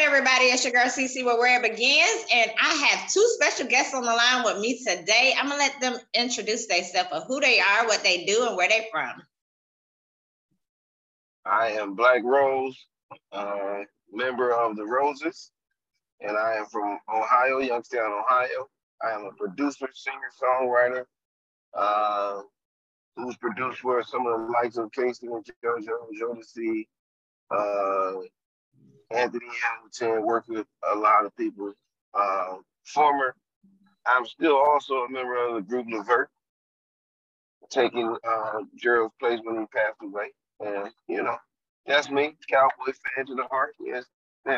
everybody? It's your girl CC where, where it begins. And I have two special guests on the line with me today. I'm gonna let them introduce themselves of who they are, what they do, and where they from. I am Black Rose, uh, member of the Roses, and I am from Ohio, Youngstown, Ohio. I am a producer, singer, songwriter, uh, who's produced for some of the likes of K-Ci and JoJo, Jodeci, uh, Anthony Hamilton, worked with a lot of people. Uh, former, I'm still also a member of the group Levert, taking uh, Gerald's place when he passed away. And, you know, that's me, cowboy fan to the heart. Yes,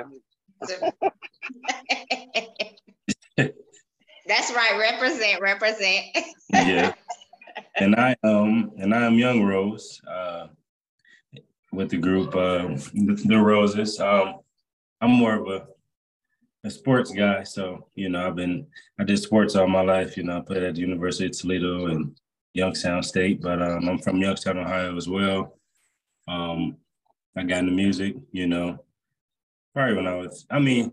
That's right. Represent, represent. yeah. And I um and I am Young Rose uh with the group uh the, the Roses. Um I'm more of a a sports guy, so you know I've been I did sports all my life. You know I played at the University of Toledo and Youngstown State, but um, I'm from Youngstown, Ohio as well. Um, I got into music, you know, probably when I was. I mean,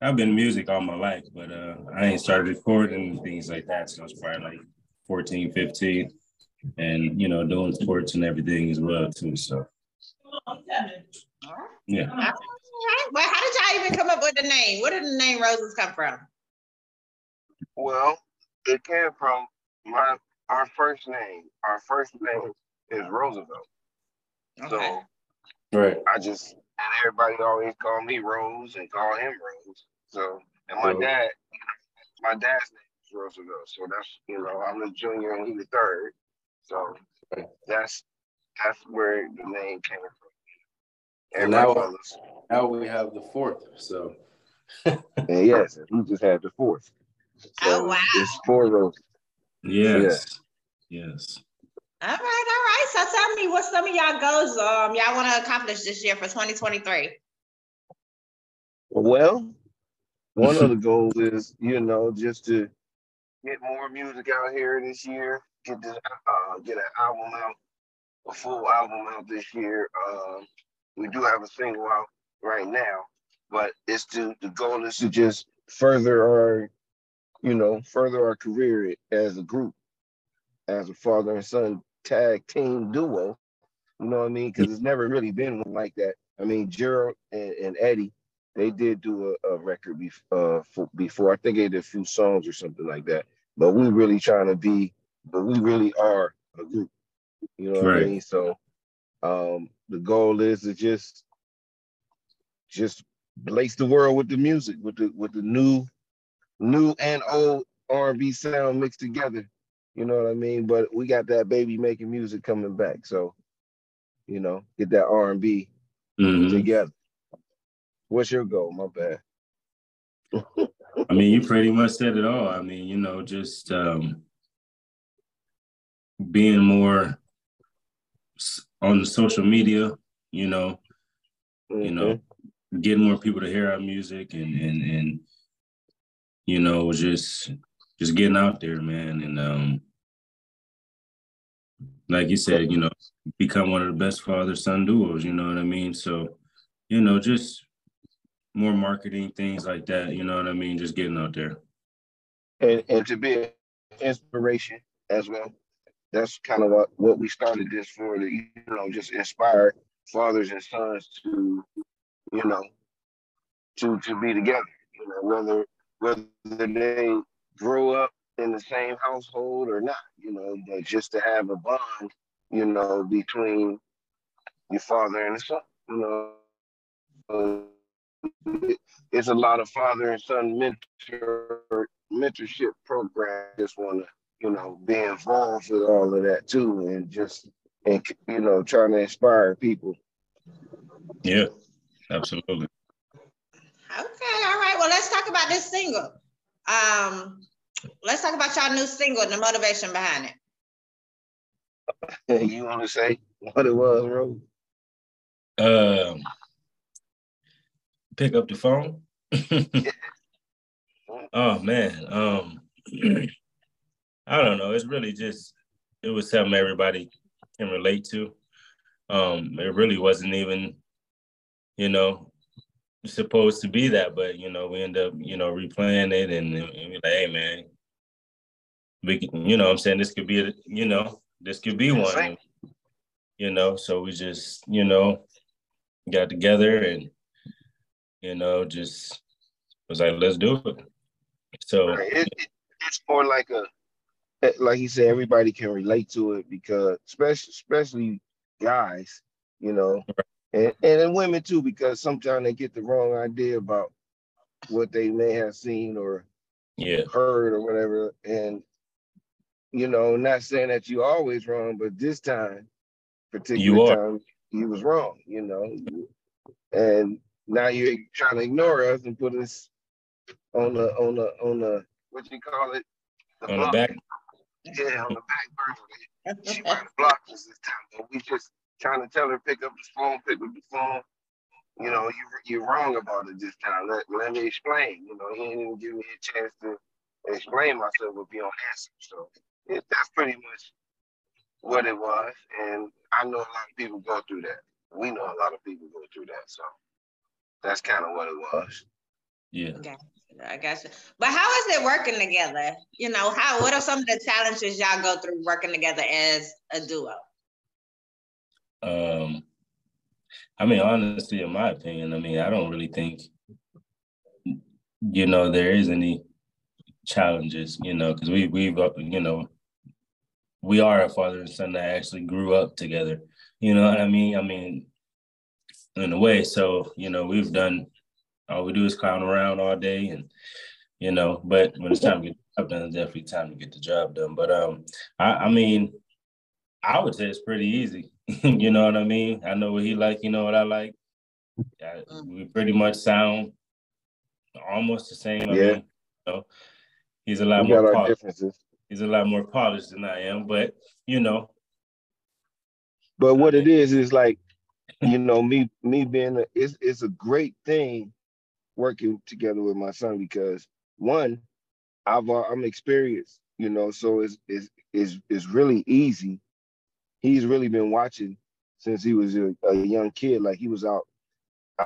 I've been music all my life, but uh, I ain't started recording and things like that. So I was probably like 14, 15, and you know, doing sports and everything as well too. So yeah. Well, how did y'all even come up with the name? Where did the name Roses come from? Well, it came from my our first name. Our first name is Roosevelt. Okay. So right. I just and everybody always called me Rose and call him Rose. So, and my dad, my dad's name is Roosevelt. So that's, you know, I'm the junior and he the third. So that's that's where the name came from. And now, now we have the fourth. So, and yes, we just had the fourth. So oh wow! It's four roses. Yes. Yeah. Yes. All right, all right. So tell me what some of y'all goals um y'all want to accomplish this year for 2023. Well, one of the goals is, you know, just to get more music out here this year, get this uh, get an album out, a full album out this year. Uh, we do have a single out right now, but it's to the goal is to just further our, you know, further our career as a group, as a father and son tag team duo. You know what I mean? Because it's never really been one like that. I mean, Gerald and, and Eddie they did do a, a record before, uh, for, before. I think they did a few songs or something like that. But we really trying to be, but we really are a group. You know what right. I mean? So um, the goal is to just just lace the world with the music, with the with the new, new and old R&B sound mixed together. You know what I mean? But we got that baby making music coming back. So, you know, get that R&B mm-hmm. together. What's your goal? My bad. I mean, you pretty much said it all. I mean, you know, just um, being more on social media, you know, mm-hmm. you know, mm-hmm. getting more people to hear our music and and and you know, just just getting out there, man, and um, like you said, you know, become one of the best father son duos. You know what I mean? So, you know, just more marketing things like that. You know what I mean? Just getting out there. And and to be an inspiration as well. That's kind of what, we started this for to you know just inspire fathers and sons to you know to to be together. You know whether whether they grow up in the same household or not. You know, but just to have a bond. You know between your father and the son. You know it's a lot of father and son mentor mentorship program. Just want to you know be involved with all of that too, and just and you know trying to inspire people. Yeah, absolutely. Okay, all right. Well, let's talk about this single. Um, let's talk about y'all new single and the motivation behind it. you want to say what it was, Rose? Um, pick up the phone. oh man, um, I don't know. It's really just it was something everybody can relate to. Um, it really wasn't even, you know, supposed to be that, but you know, we end up, you know, replaying it and, and we're like, hey man, we can, you know I'm saying? This could be a, you know, this could be one. You know, so we just, you know, got together and you know, just was like, let's do it. So it, it, it's more like a Eh, like he said, everybody can relate to it because especially especially guys, you know, and, and women too, because sometimes they get the wrong idea about what they may have seen or yeah heard or whatever. And you know, not saying that you always wrong, but this time, particular time, you was wrong, you know. And now you're trying to ignore us and put us on the on the on the what you call it? The on the back. Yeah, on the back burner. she might have blocked us this time, but we just trying to tell her pick up the phone, pick up the phone. You know, you you're wrong about it this time. Let, let me explain. You know, he didn't even give me a chance to explain myself would be on answer. So it, that's pretty much what it was. And I know a lot of people go through that. We know a lot of people go through that. So that's kind of what it was. Yeah. Okay. I guess. But how is it working together? You know, how what are some of the challenges y'all go through working together as a duo? Um I mean, honestly, in my opinion, I mean, I don't really think you know there is any challenges, you know, because we we've you know we are a father and son that actually grew up together. You know what I mean? I mean, in a way. So, you know, we've done all we do is clown around all day and you know, but when it's time to get the job done, it's definitely time to get the job done. But um I, I mean, I would say it's pretty easy. you know what I mean? I know what he like, you know what I like. I, we pretty much sound almost the same. I yeah. Mean, you know, he's a lot we more polished. He's a lot more polished than I am, but you know. But what it is is like, you know, me me being a, it's it's a great thing working together with my son because one, I've uh, I'm experienced, you know, so it's it's it's, it's really easy. He's really been watching since he was a, a young kid. Like he was out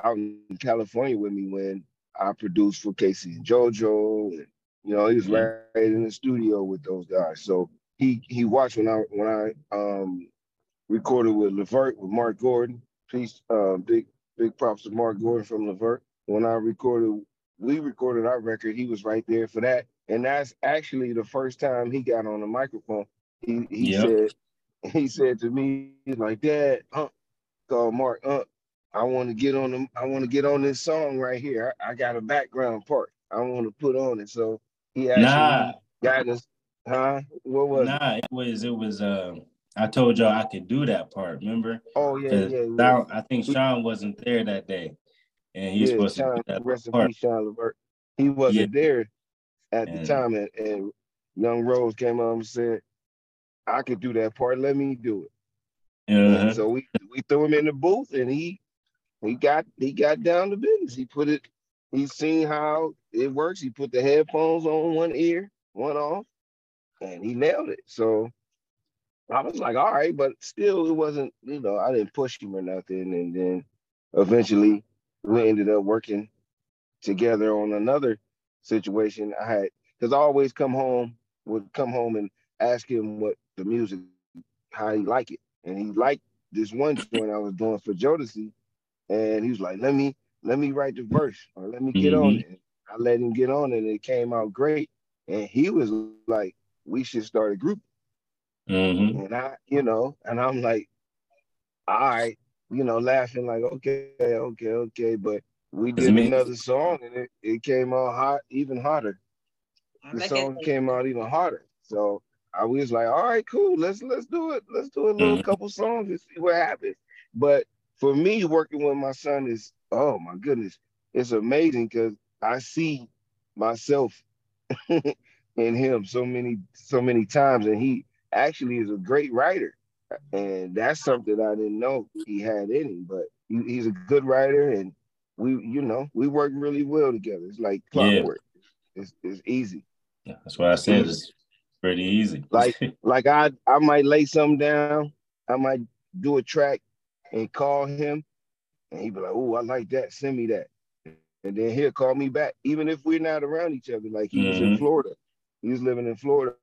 out in California with me when I produced for K-Ci and JoJo, and you know he was right in the studio with those guys. So he he watched when I when I um recorded with Levert with Marc Gordon. Peace, uh, big big props to Marc Gordon from Levert when I recorded, we recorded our record, he was right there for that. And that's actually the first time he got on the microphone. He he yep. said, he said to me, he's like, Dad, uh, call Marc, uh, I want to get on them, I want to get on this song right here. I, I got a background part I want to put on it. So he actually nah. got us, huh? What was nah, it? it was it was uh I told y'all I could do that part, remember? Oh yeah, yeah, yeah. I think Sean wasn't there that day and he's yeah, supposed Sean, to rest peace, Sean Levert. He wasn't yeah. there at and, the time, and, and Young Rose came up and said, "I could do that part. Let me do it." Uh-huh. So we we threw him in the booth, and he he got he got down to business. He put it. He seen how it works. He put the headphones on one ear, one off, and he nailed it. So I was like, all right, but still, it wasn't. You know, I didn't push him or nothing. And then eventually, we ended up working together on another situation. I had because I always come home would come home and ask him what the music, how he like it, and he liked this one joint I was doing for Jodeci, and he was like, "Let me let me write the verse or let me get mm-hmm. on it." I let him get on it, and it came out great. And he was like, "We should start a group." Mm-hmm. And I, you know, and I'm like, "All right." You know, laughing like, okay, okay, okay. But we did another song and it, it came out hot, even hotter. The song came out even hotter. So I was like, all right, cool, let's let's do it. Let's do a little mm-hmm. couple songs and see what happens. But for me, working with my son is, oh my goodness, it's amazing because I see myself in him so many, so many times, and he actually is a great writer and that's something I didn't know he had in him. But he, he's a good writer, and we, you know, we work really well together. It's like clockwork. Yeah. It's, it's easy. Yeah, that's why I said it's pretty easy. like like I I might lay something down. I might do a track and call him, and he'd be like, "Oh, I like that. Send me that." and then he'll call me back, even if we're not around each other. Like he was in Mhm. Florida, he was living in Florida.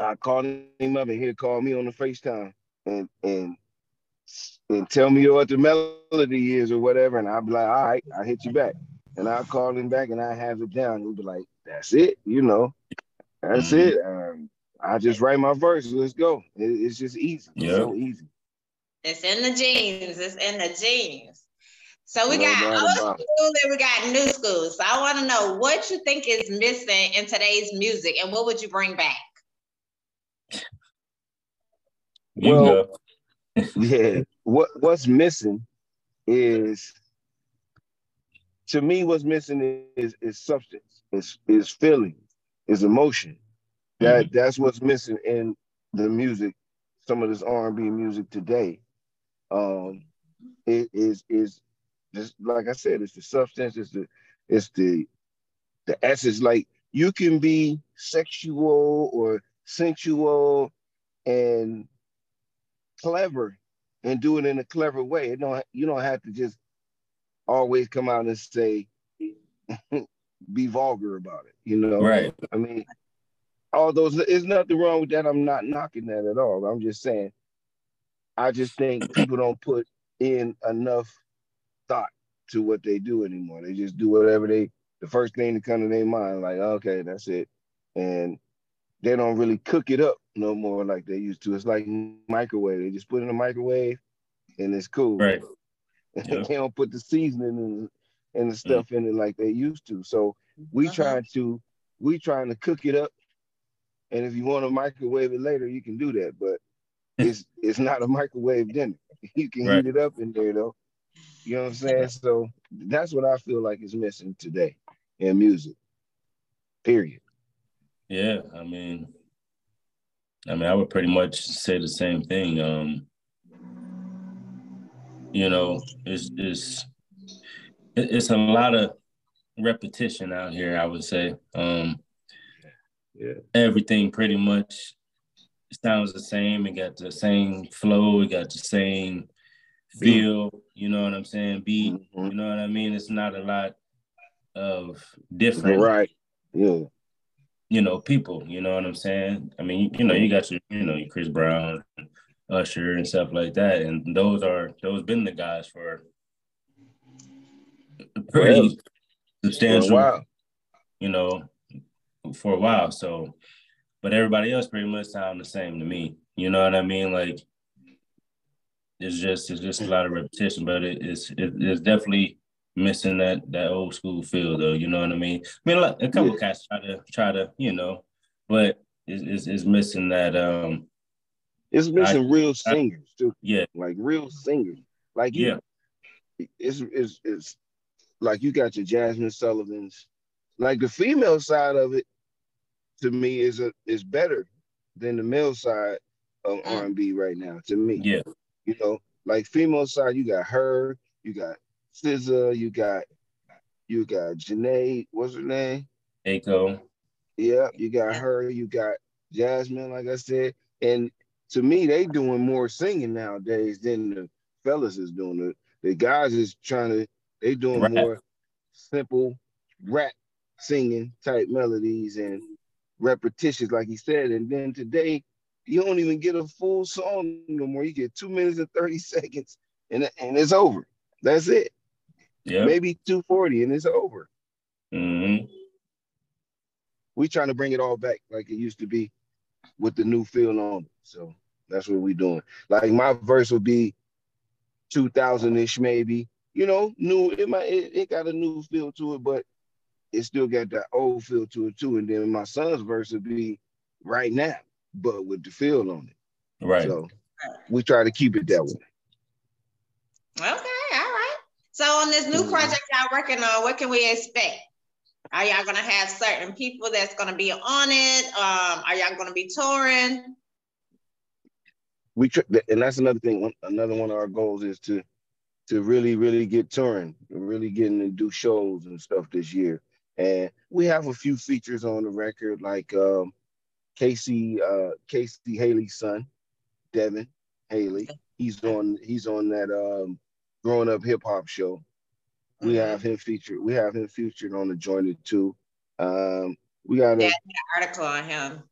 I called him up, and he'll call me on the FaceTime and and and tell me what the melody is or whatever, and I'll be like, all right, I'll hit you back, and I'll call him back, and I have it down. He'll be like, that's it, you know, that's Mhm. it. Um, I just write my verse. Let's go. It- it's just easy. It's Yeah. so easy. It's in the genes. It's in the genes. So we No got old about school and we got new school. So I want to know what you think is missing in today's music and what would you bring back? You Well, yeah what what's missing is to me what's missing is is substance is is feeling is emotion. That that's what's missing in the music some of this r&b music today. Um it is is just like i said it's the substance it's the it's the the essence. Like you can be sexual or sensual and clever and do it in a clever way. It don't you don't have to just always come out and say be vulgar about it. You know, Right. I mean, all those there's nothing wrong with that. I'm not knocking that at all. I'm just saying, I just think people don't put in enough thought to what they do anymore. They just do whatever they the first thing that comes to their mind, like, okay, that's it. And they don't really cook it up no more like they used to. It's like microwave. They just put it in the microwave and it's cool. Right. Yeah. they don't put the seasoning and, and the stuff in it like they used to. So we Uh-huh. trying to we trying to cook it up. And if you want to microwave it later, you can do that. But it's it's not a microwave dinner. You can Right. heat it up in there though. You know what I'm saying? So that's what I feel like is missing today in music. Period. Yeah, I mean, I mean, I would pretty much say the same thing. Um, you know, it's it's it's a lot of repetition out here. I would say, um, Yeah. everything pretty much sounds the same. It got the same flow. It got the same feel. You know what I'm saying? Beat. Mhm. You know what I mean? It's not a lot of different Right. Yeah. You know, people. You know what I'm saying? I mean, you know, you got your, you know, your Chris Brown, Usher, and stuff like that, and those are those been the guys for a pretty Forever. substantial, Wow. you know, for a while. So, but everybody else pretty much sound the same to me. You know what I mean? Like, it's just it's just a lot of repetition, but it, it's it, it's definitely missing that that old school feel though. You know what I mean? I mean, like, a couple Yeah. cats try to try to you know, but it's, it's, it's missing that um It's missing real singers too. yeah Like real singers. Like you, yeah it's it's it's like you got your Jazmine Sullivan's. Like the female side of it, to me, is a is better than the male side of R and B right now. To me, yeah you know, like female side, you got her, you got SZA, you got you got Jhené, what's her name? Aiko Yeah, you got her, you got Jazmine, like I said. And to me, they doing more singing nowadays than the fellas is doing it. The guys is trying to, they doing Rap. more simple rap singing type melodies and repetitions, like he said. And then today, you don't even get a full song no more. You get two minutes and 30 seconds and, and it's over. That's it. Yeah Maybe 240 and it's over. hmm we trying to bring it all back like it used to be with the new feel on it. So that's what we doing. Like my verse would be 2000-ish maybe. You know, new it might it, it got a new feel to it, but it still got that old feel to it too. And then my son's verse would be right now, but with the feel on it. right So we try to keep it that way. Okay, all right. So on this new Mhm. project y'all working on, what can we expect? Are y'all gonna have certain people that's gonna be on it? Um, are y'all gonna be touring? we tr- and that's another thing. Another one of our goals is to to really, really get touring, really getting to do shows and stuff this year. And we have a few features on the record, like um, K-Ci uh, K-Ci Hailey's son, Devin Hailey. He's on he's on that um, growing up hip hop show. We Mhm. have him featured. We have him featured on the jointed too. Um, we got a Yeah, an article on him.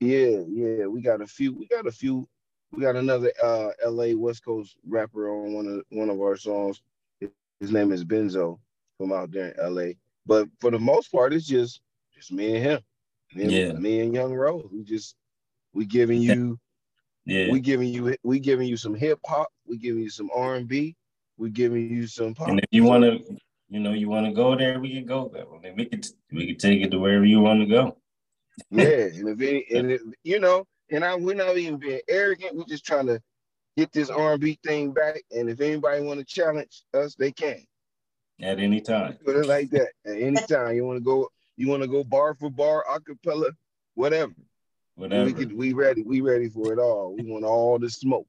yeah, yeah. We got a few. We got a few. We got another uh L.A. West Coast rapper on one of one of our songs. His name is Benzo from out there in L.A. But for the most part, it's just just me and him. Me and, Yeah. me and Young Rose. We just we giving you Yeah. we giving you we giving you some hip hop. We giving you some R and B. We giving you some pop. and if you want to, you know, you want to go there, we can go there. I mean, we could we could take it to wherever you want to go. Yeah, and if any, and it, you know, and I we're not even being arrogant. We're just trying to get this R and B thing back. And if anybody want to challenge us, they can. At any time. Put it like that. At any time you want to go, you want to go bar for bar, acapella, whatever. Whatever. We could, we ready. We ready for it all. We want all the smoke.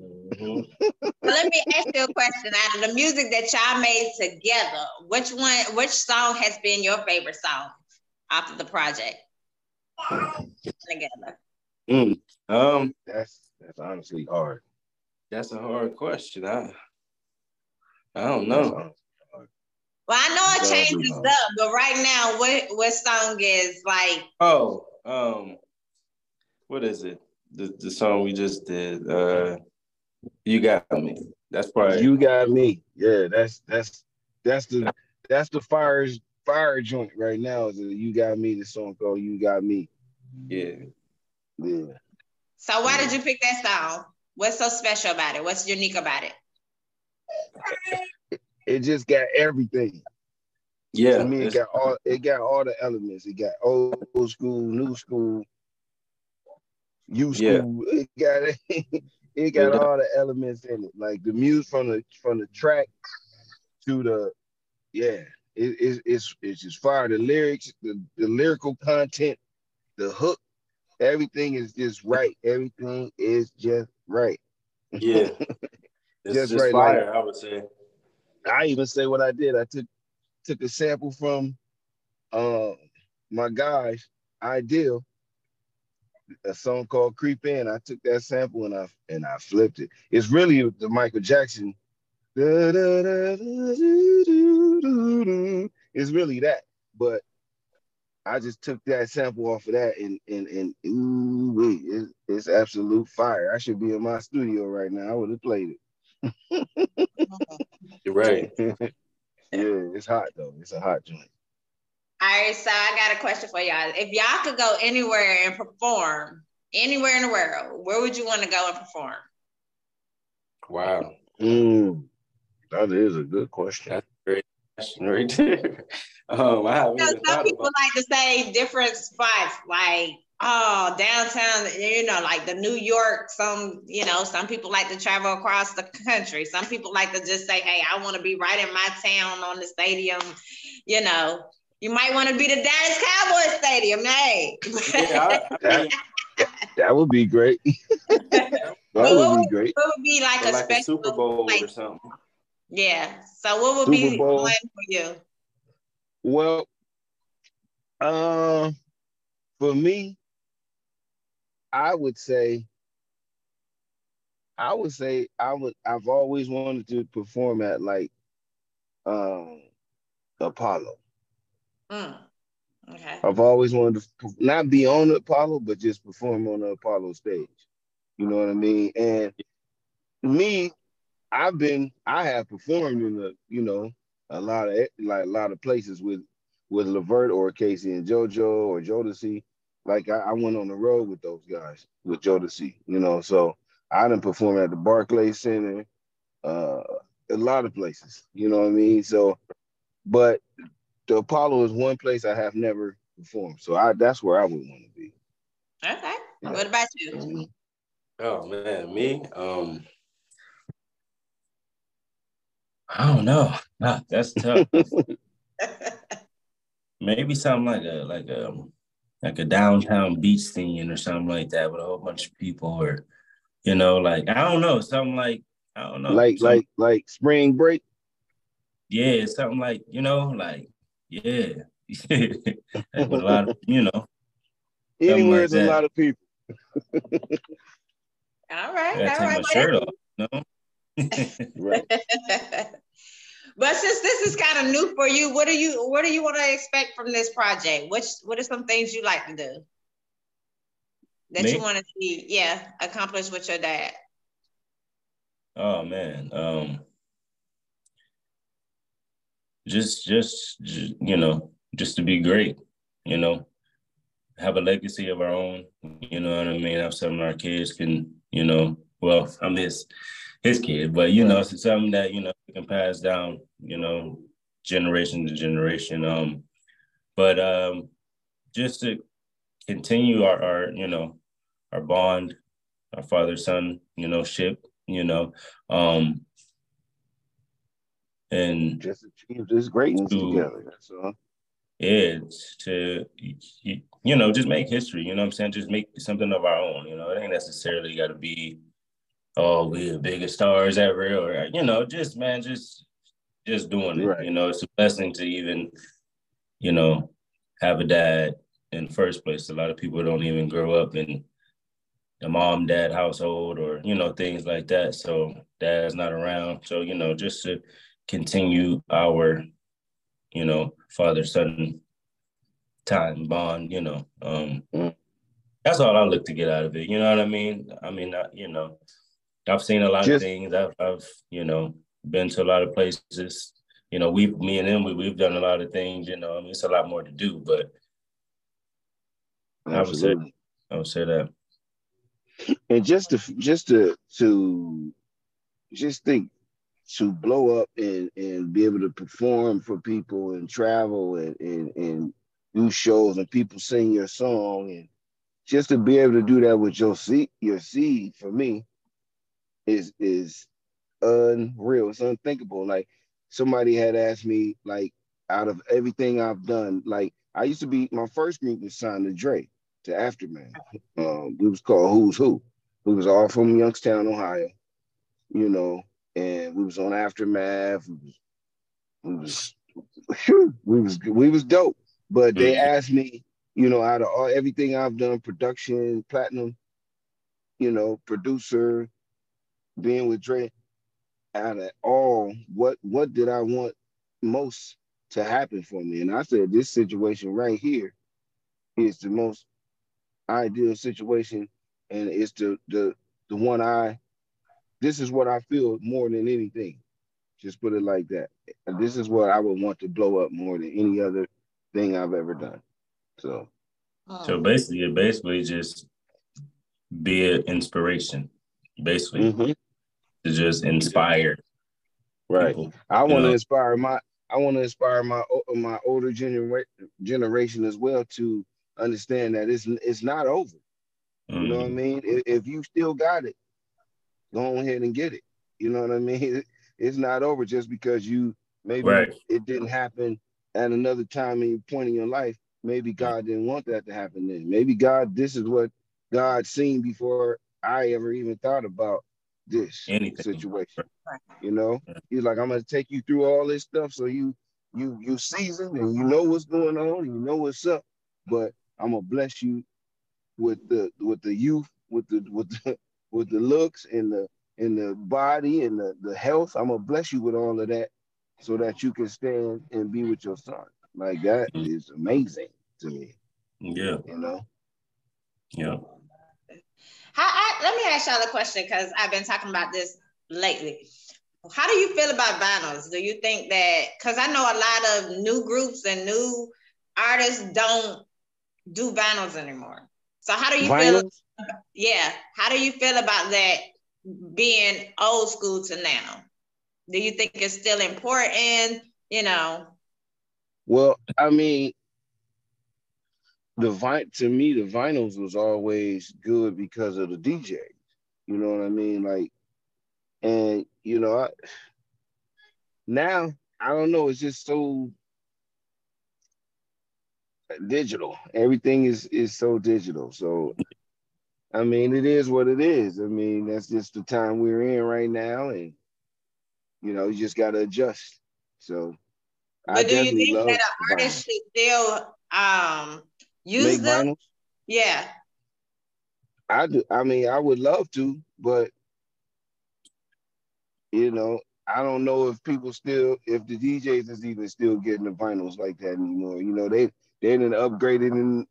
Mhm. Let me ask you a question. Out of the music that y'all made together, which one, which song has been your favorite song after the project? Together. Mm. Um, That's that's honestly hard. that's a hard question. I I don't know. Well, I know it That'd changes up, but right now, what what song is like? Oh, um, what is it? The the song we just did. Uh, you got me. That's probably You got me. Yeah, that's that's that's the that's the fires fire joint right now. Is the you got me? The song called "You Got Me." yeah. Yeah, So why did you pick that song? What's so special about it? What's unique about it? it just got everything. Yeah. to me, it got all it got all the elements. It got old school, new school, you Yeah. school. It got it got all the elements in it. Like the music from the from the track to the yeah. It, it's it's it's just fire. The lyrics, the, the lyrical content, the hook, everything is just right. Everything is just right. yeah. It's Just just, right, fire, I would say. I even say what I did. I took took a sample from uh, my guys, Ideal, a song called "Creep Inn." I took that sample and I and I flipped it. It's really the Michael Jackson. It's really that, but I just took that sample off of that and and and ooh, wait, it's, it's absolute fire. I should be in my studio right now. I would have played it. You're right. yeah, it's hot though. It's a hot joint. All right, so I got a question for y'all. If y'all could go anywhere and perform, anywhere in the world, where would you want to go and perform? Wow. Mm, that is a good question. That's a great question right there. Um, I haven't You know, some people about like to say different spots, like oh downtown. You know, like the New York. Some, you know, some people like to travel across the country. Some people like to just say, "Hey, I want to be right in my town on the stadium." You know, you might want to be the Dallas Cowboys stadium, hey. Yeah, I, I mean, That would be great. that what would be great. what would be like or a like a special Super Bowl like, or something. Yeah. So what would Super be Bowl. one for you? Well, um, for me, I would say, I would say I would. I've always wanted to perform at like, um, Apollo. Mm. Okay. I've always wanted to not be on the Apollo, but just perform on the Apollo stage. You know what I mean? And me, I've been, I have performed in the, you know, a lot of like a lot of places with with Levert or K-Ci and JoJo or Jodeci. Like I, I went on the road with those guys with Jodeci, you know. So I didn't perform at the Barclays Center, uh, a lot of places. You know what I mean? So, but the Apollo is one place I have never performed. So I that's where I would want to be. Okay. Yeah. What about you? Mhm. Oh man, me. Um, I don't know. Nah, that's tough. Maybe something like a like a like a downtown beach scene or something like that with a whole bunch of people, or you know, like I don't know, something like I don't know, like something- like like spring break. yeah, something like you know, like yeah, like a lot of you know, Anywhere like there's a lot of people. All right. I gotta all right. my shirt off, you know. Right. But since this is kind of new for you, what do you what do you want to expect from this project? Which what are some things you like to do that Me? you want to see, yeah, accomplish with your dad? Oh man, um, just, just you know, just to be great, you know, have a legacy of our own. You know what I mean? Have something our kids can, you know, well, I'm his his kid, but you know, it's something that you know can pass down, you know, generation to generation. Um, but um, just to continue our, our you know, our bond, our father son, you know, ship, you know, um, and just achieve this greatness to, together. That's all. Yeah, to you know, just make history. You know what I'm saying? Just make something of our own. You know, it ain't necessarily got to be oh, we the biggest stars ever, or you know, just man, just just doing it. Right. You know, it's a blessing to even, you know, have a dad in the first place. A lot of people don't even grow up in the mom dad household or you know things like that. So dad's not around. So you know, just to continue our, you know, father son time bond. You know, um, mm. that's all I look to get out of it. You know what I mean? I mean, I, you know, I've seen a lot Just, of things. I've, I've, you know, been to a lot of places. You know, we, me and him, we, we've done a lot of things. You know, I mean, it's a lot more to do, but I would say, I would say that. And just to, just to, to, just think, to blow up and and be able to perform for people and travel and and and do shows and people sing your song and just to be able to do that with your seed, your seed for me is is unreal. It's unthinkable. Like somebody had asked me, like, out of everything I've done, like I used to be my first group was signed to Dre, to Aftermath. Um, we was called Who's Who. We was all from Youngstown, Ohio, you know, and we was on Aftermath. We was, we was, we was, we was dope. But they mm-hmm. asked me, you know, out of all everything I've done, production, platinum, you know, producer, being with Dre, out of all, what what did I want most to happen for me? And I said, this situation right here is the most ideal situation, and it's the the the one I. This is what I feel more than anything. Just put it like that. This is what I would want to blow up more than any other thing I've ever done. So. So basically, it basically just be an inspiration basically mm-hmm. to just inspire. Right. People, I want to inspire my I want to inspire my my older genera- generation as well to understand that it's it's not over. Mm-hmm. You know what I mm-hmm. mean? If, if, you still got it, go ahead and get it. You know what I mean? It's not over just because you maybe right. it didn't happen at another time in your point in your life. Maybe God didn't want that to happen then. Maybe God, this is what God seen before I ever even thought about this Anything. situation. You know, he's like, I'm gonna take you through all this stuff so you you you seasoned and you know what's going on, you know what's up, but I'm gonna bless you with the with the youth, with the with the with the looks and the in the body and the, the health. I'm gonna bless you with all of that so that you can stand and be with your son. Like that mm-hmm. is amazing to me. Yeah. You know? Yeah. How, I, let me ask y'all a question because I've been talking about this lately. How do you feel about vinyls? Do you think that because I know a lot of new groups and new artists don't do vinyls anymore. So how do you vinyls? feel? Yeah, how do you feel about that being old school to now? Do you think it's still important? You know. Well, I mean, the vine to me the vinyls was always good because of the DJs. You know what I mean? Like, and you know, I, now I don't know. It's just so digital. Everything is is so digital. So, I mean, it is what it is. I mean, that's just the time we're in right now, and you know, you just got to adjust. So, but I do you think that an artist should still um Use make them? vinyls? Yeah. I do. I mean, I would love to, but you know, I don't know if people still, if the DJs is even still getting the vinyls like that anymore. You know, they they didn't upgraded and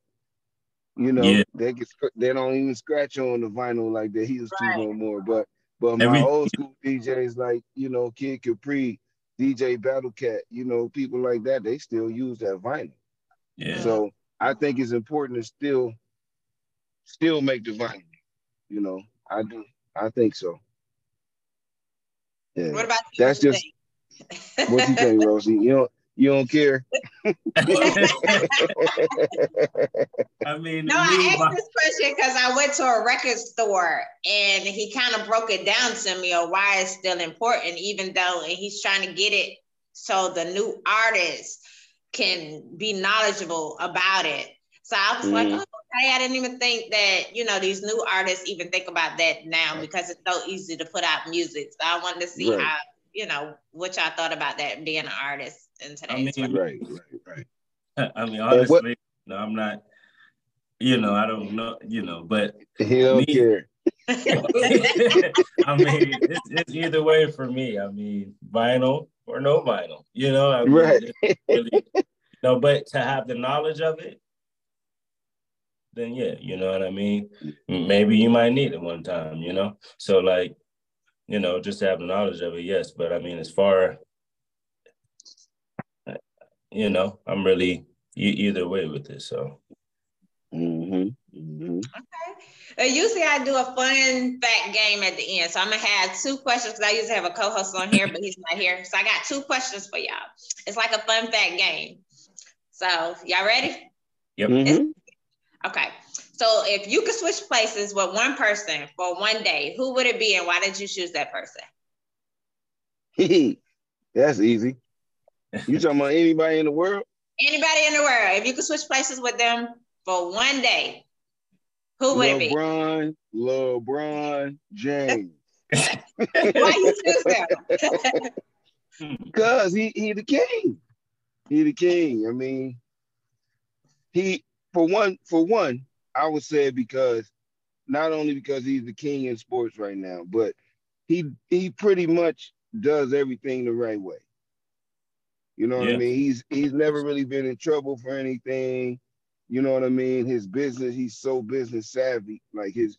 you know Yeah. they get they don't even scratch on the vinyl like they used Right. to no more. But but my Every- old school DJs like you know Kid Capri, DJ Battlecat, you know people like that, they still use that vinyl. Yeah. So I think it's important to still still make the vinyl. You know, I do. I think so. Yeah. What about you? That's just- What you think, Rosie? You don't you don't care? I mean, No, to I asked my- this question because I went to a record store and he kind of broke it down to me of why it's still important, even though and he's trying to get it so the new artists can be knowledgeable about it. So I was like, Mhm. oh, okay, I didn't even think that, you know, these new artists even think about that now because it's so easy to put out music. So I wanted to see Right. how, you know, what y'all thought about that being an artist in today's mean, world. right, right, right. I mean, what- honestly, no, I'm not. You know, I don't know. You know, but He don't Me- care. I mean, it's, it's either way for me. I mean, vinyl or no vinyl. You know, I mean, Right. it's really, no, but to have the knowledge of it, then yeah, you know what I mean. Maybe you might need it one time. You know, so like, you know, just to have the knowledge of it, yes. But I mean, as far, you know, I'm really e- either way with it. So. hmm hmm Uh, usually I do a fun fact game at the end. So I'm gonna have two questions because I usually have a co-host on here, but he's not here. So I got two questions for y'all. It's like a fun fact game. So y'all ready? Yep. hmm Okay. So if you could switch places with one person for one day, who would it be and why did you choose that person? That's easy. You talking about anybody in the world? Anybody in the world, if you could switch places with them for one day, who would it be? LeBron, LeBron James. Why you choose them? Cause he he the king. He the king. I mean, he for one for one, I would say because not only because he's the king in sports right now, but he he pretty much does everything the right way. You know what I mean? He's he's never really been in trouble for anything. You know what I mean? His business, he's so business savvy. Like his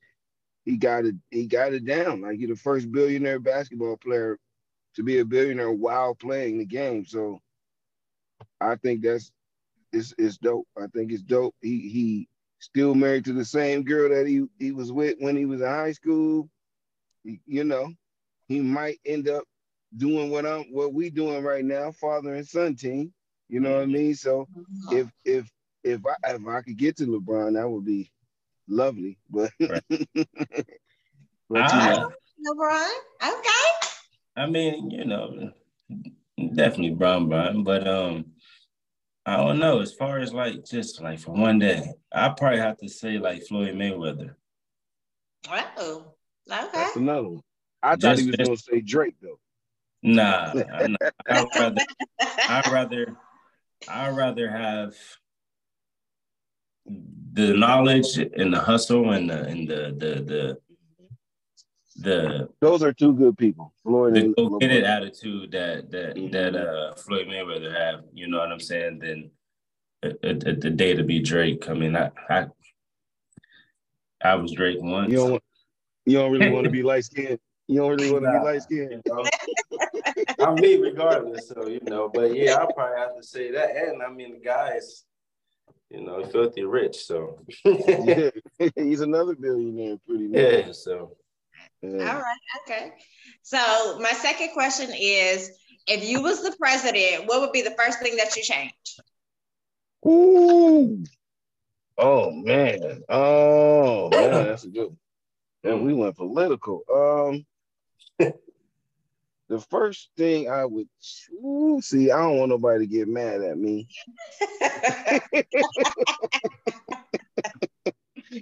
he got it, he got it down. Like he's the first billionaire basketball player to be a billionaire while playing the game. So I think that's it's it's dope. I think it's dope. He he still married to the same girl that he he was with when he was in high school. You know, he might end up doing what I'm what we doing right now, father and son team. You know what I mean? So if if if I if I could get to LeBron, that would be lovely. But, Right. but you know, LeBron? Okay. I mean, you know, definitely Brown Brown, but um, I don't know. As far as like just like for one day, I probably have to say like Floyd Mayweather. Oh, okay. that's another one. I thought Just- he was gonna say Drake though. Nah, I, I'd rather, I'd rather, I'd rather have the knowledge and the hustle and the and the the the the, Those are two good people, Floyd the and go get it attitude that that Mhm. that uh Floyd Mayweather have. You know what I'm saying? Then uh, uh, the day to be Drake. I mean, I I, I was Drake once. You don't you don't really want to be light skinned. You don't really want to be Nah. light skinned. You know? I'm me regardless, so you know. But yeah, I'll probably have to say that. And I mean, the guy's, you know, filthy rich, so yeah, he's another billionaire, pretty much. yeah. So Yeah. All right, okay. So my second question is if you was the president, what would be the first thing that you change? Ooh. Oh man. Oh man, that's a good one. And we went political. Um the first thing I would ooh, see, I don't want nobody to get mad at me.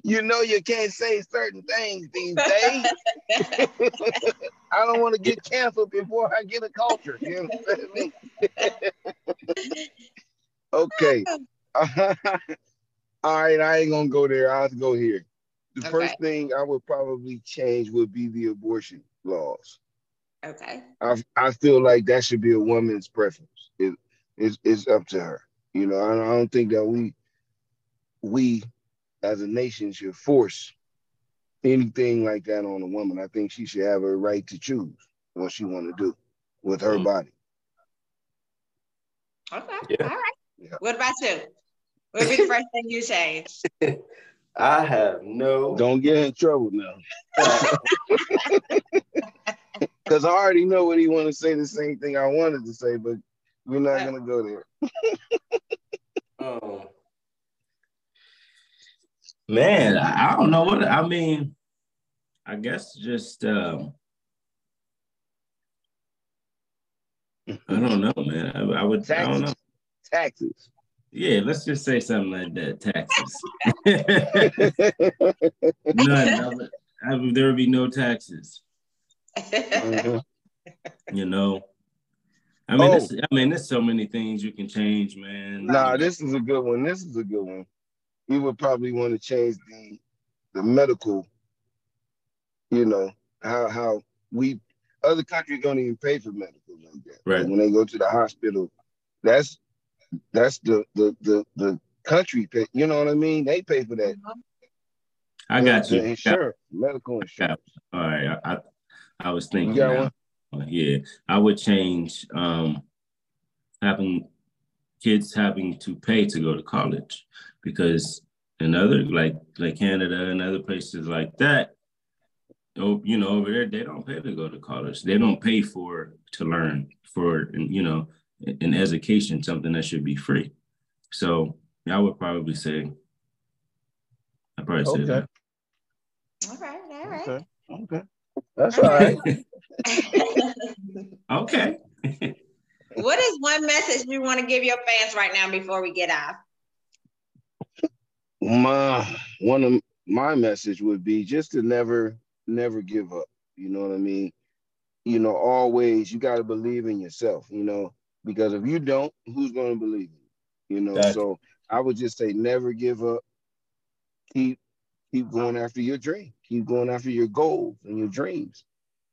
You know you can't say certain things these days. I don't want to get canceled before I get a culture. You know what I mean? okay. All right, I ain't gonna go there. I'll go here. The Okay. first thing I would probably change would be the abortion laws. Okay. I I feel like that should be a woman's preference. It is it's up to her. You know, I, I don't think that we we as a nation should force anything like that on a woman. I think she should have a right to choose what she want to do with her Mm. body. Okay. Yeah. All right. Yeah. What about you? What would be the first thing you change? I have no. Don't get in trouble now. Because I already know what he want to say the same thing I wanted to say, but we're not gonna go there. um, Man, I, I don't know what I mean. I guess just um, I don't know, man. I, I would I don't know. Taxes. Taxes. Yeah, let's just say something like that. Taxes. None. I would, I would, there would be no taxes. Mhm. You know. I mean, Oh. this, I mean, there's so many things you can change, man. Nah, this is a good one. This is a good one. We would probably want to change the the medical, you know, how how we other countries don't even pay for medical like that. Right. Like when they go to the hospital, that's that's the the the the country pay, you know what I mean? They pay for that. I got you. insurance, medical insurance. All right, I, I, I was thinking. You got now. one? Uh, Yeah, I would change um, having kids having to pay to go to college because in other like like Canada and other places like that, oh, you know, over there they don't pay to go to college. They don't pay for to learn for you know an education, something that should be free. So I would probably say, I probably say Okay. that. all right. All right. Okay. Okay. That's all right. okay. what is one message you want to give your fans right now before we get off? My one of my message would be just to never never give up. You know what i mean? You know always you got to believe in yourself you know? Because if you don't who's going to believe you? You know Gotcha. so i would just say never give up. Keep keep going after your dream. Keep going after your goals and your dreams.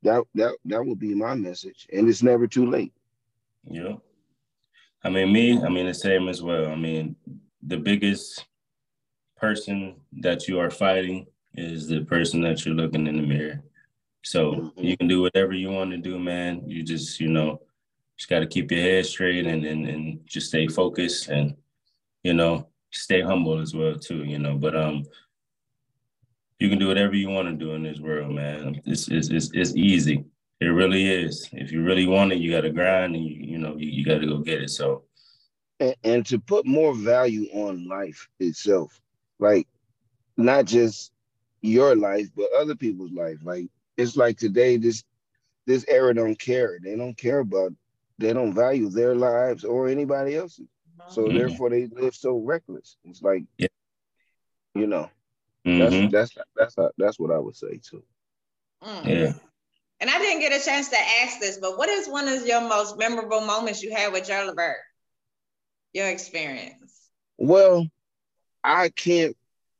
That that that would be my message and it's never too late. Yeah. I mean, me, I mean, the same as well. I mean, the biggest person that you are fighting is the person that you're looking in the mirror. So Mhm. you can do whatever you want to do, man. You just, you know, just got to keep your head straight and, and, and just stay focused and, you know, stay humble as well, too, you know. But, um, you can do whatever you want to do in this world, man. It's, it's, it's, it's easy. It really is. If you really want it, you got to grind and you, you know, you, you got to go get it. So, and, and to put more value on life itself like not just your life but other people's life like it's like today this this era don't care they don't care about they don't value their lives or anybody else's so Mhm. therefore they live so reckless it's like Yeah. you know mhm. that's that's that's how, that's what i would say too Mm. yeah. And I didn't get a chance to ask this, but what is one of your most memorable moments you had with Gerald Levert? Your experience. Well, I can't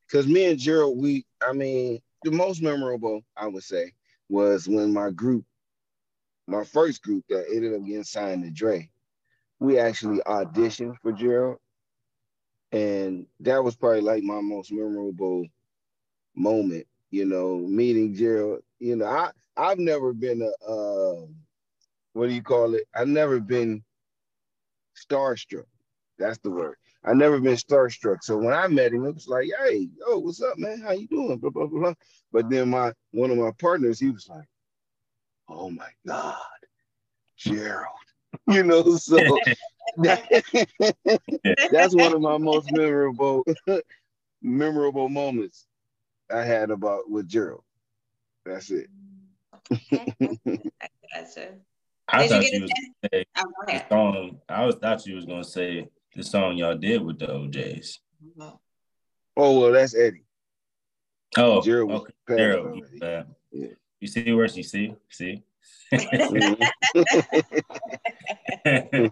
because me and Gerald, we I mean, the most memorable I would say was when my group, my first group that ended up getting signed to Dre, we actually auditioned for Gerald. And that was probably like my most memorable moment, you know, meeting Gerald. You know, I I've never been a uh, what do you call it? I've never been starstruck. That's the word. I never been starstruck. So when I met him, it was like, hey, yo, what's up, man? How you doing? Blah, blah, blah, blah. But then my one of my partners, he was like, oh my God, Gerald. You know, so that- that's one of my most memorable memorable moments I had about with Gerald. That's it. Okay. Gotcha. I Did thought get you was chance? gonna say Oh, go the song. I was thought you was gonna say the song y'all did with the O'Jays. Oh well, that's Eddie. Oh, Gerald was okay. Gerald, already. uh, Yeah. You see where she see see.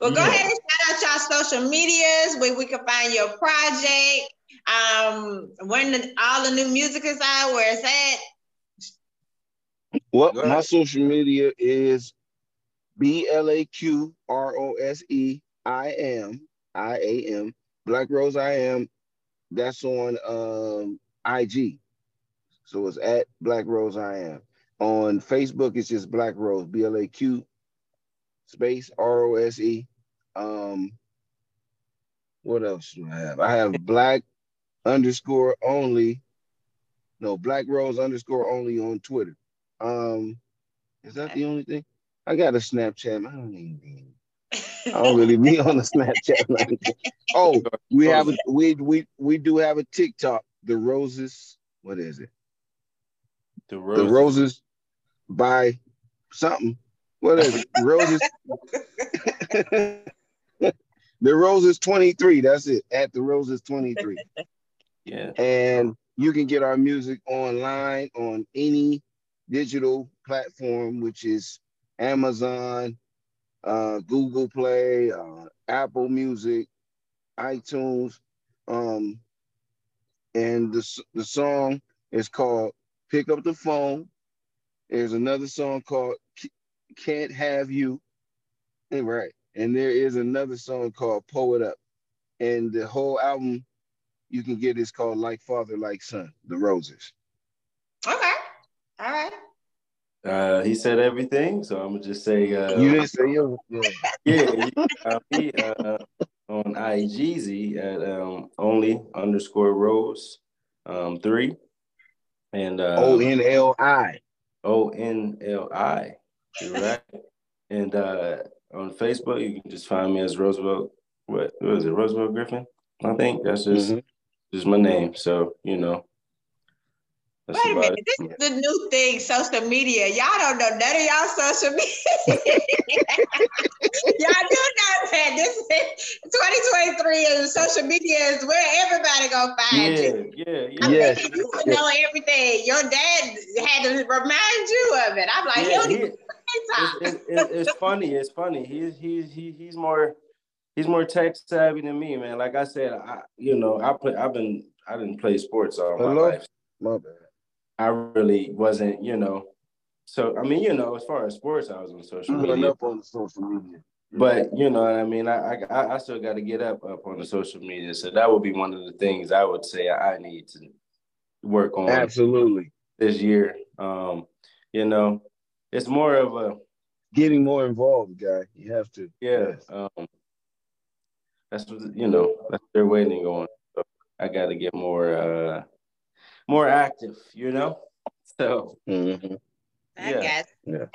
Well, go Yeah. ahead and shout out y'all social medias where we can find your project. Um, when the, all the new music is out, where it's at. Well, my social media is B L A Q R O S E I am I A M Black Rose I am. That's on um, IG. So it's at Black Rose I am. On Facebook, it's just Black Rose B L A Q space R O S E. Um, what else do I have? I have Black underscore only. No, Black Rose underscore only on Twitter. Um, is that the only thing? I got a Snapchat. I don't even. I don't really be on the Snapchat like that. Oh, oh, we oh. have a, we we we do have a TikTok. The roses. What is it? The roses. The roses by something. What is it? Roses. the roses 23. That's it. At the roses 23. Yeah. And you can get our music online on any digital platform, which is Amazon, uh, Google Play, uh, Apple Music, iTunes. Um, and the, the song is called Pick Up the Phone. There's another song called Can't Have You. Right. And there is another song called Pull It Up. And the whole album you can get is called Like Father, Like Son, The Roses. Okay. All right. Uh, he said everything, so I'm gonna just say. Uh, you didn't say your. Yeah, yeah me uh, on IGZ at um, only underscore rose um, three, and uh, O N L I. O N L I. Right. and uh, on Facebook, you can just find me as Roosevelt. What, was it? Roosevelt Griffin. I think that's just mm-hmm. just my name. So you know, that's Wait a minute, this is the new thing, social media. Y'all don't know none of y'all social media. y'all do know that this is 2023 and social media is where everybody gonna find yeah, you. Yeah, yeah, I'm yeah. thinking you would know everything. Your dad had to remind you of it. I'm like, yeah, he, it's, it's, it's, it's funny. It's funny. He's he's he, he's more he's more tech savvy than me, man. Like I said, I you know I play. I've been I didn't play sports all my Hello? life. My bad. I really wasn't, you know. So I mean, you know, as far as sports, I was on social media. up on social media. But you know what I mean. I I, I still got to get up up on the social media. So that would be one of the things I would say I need to work on. Absolutely. This year, um, you know, it's more of a getting more involved, guy. You have to. Yeah. Yes. Um, that's what you know. That's their waiting on. So I got to get more. uh more active, you know. So mm-hmm. I yeah. guess. Yeah.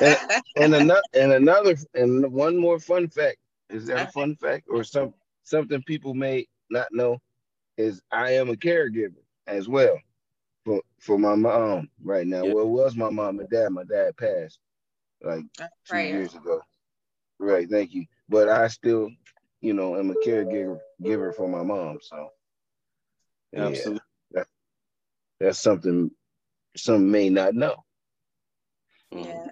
and, and another and another and one more fun fact. Is that a fun fact or some something people may not know? Is I am a caregiver as well for for my mom right now. Yeah. Well, it was my mom and dad. My dad passed like two years ago. Right, thank you. But I still, you know, am a caregiver giver for my mom. So yeah. absolutely. That's something some may not know. Yeah.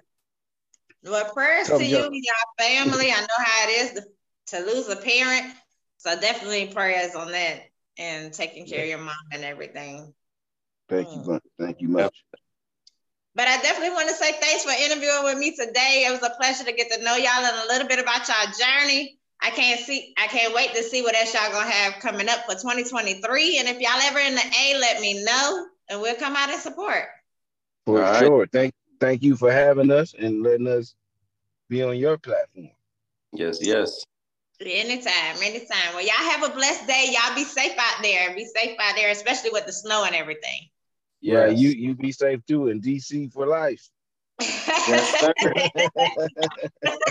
Well, prayers to you and your family. I know how it is to, to lose a parent. So definitely prayers on that and taking care yeah. of your mom and everything. Thank mm. you. Thank you much. But I definitely want to say thanks for interviewing with me today. It was a pleasure to get to know y'all and a little bit about y'all journey. I can't see, I can't wait to see what else y'all gonna have coming up for 2023. And if y'all ever in the A, let me know and we'll come out and support. For All sure. Right. Thank thank you for having us and letting us be on your platform. Yes, yes. Anytime, anytime. Well, y'all have a blessed day. Y'all be safe out there. Be safe out there, especially with the snow and everything. Yeah, you you be safe too in DC for life. yes,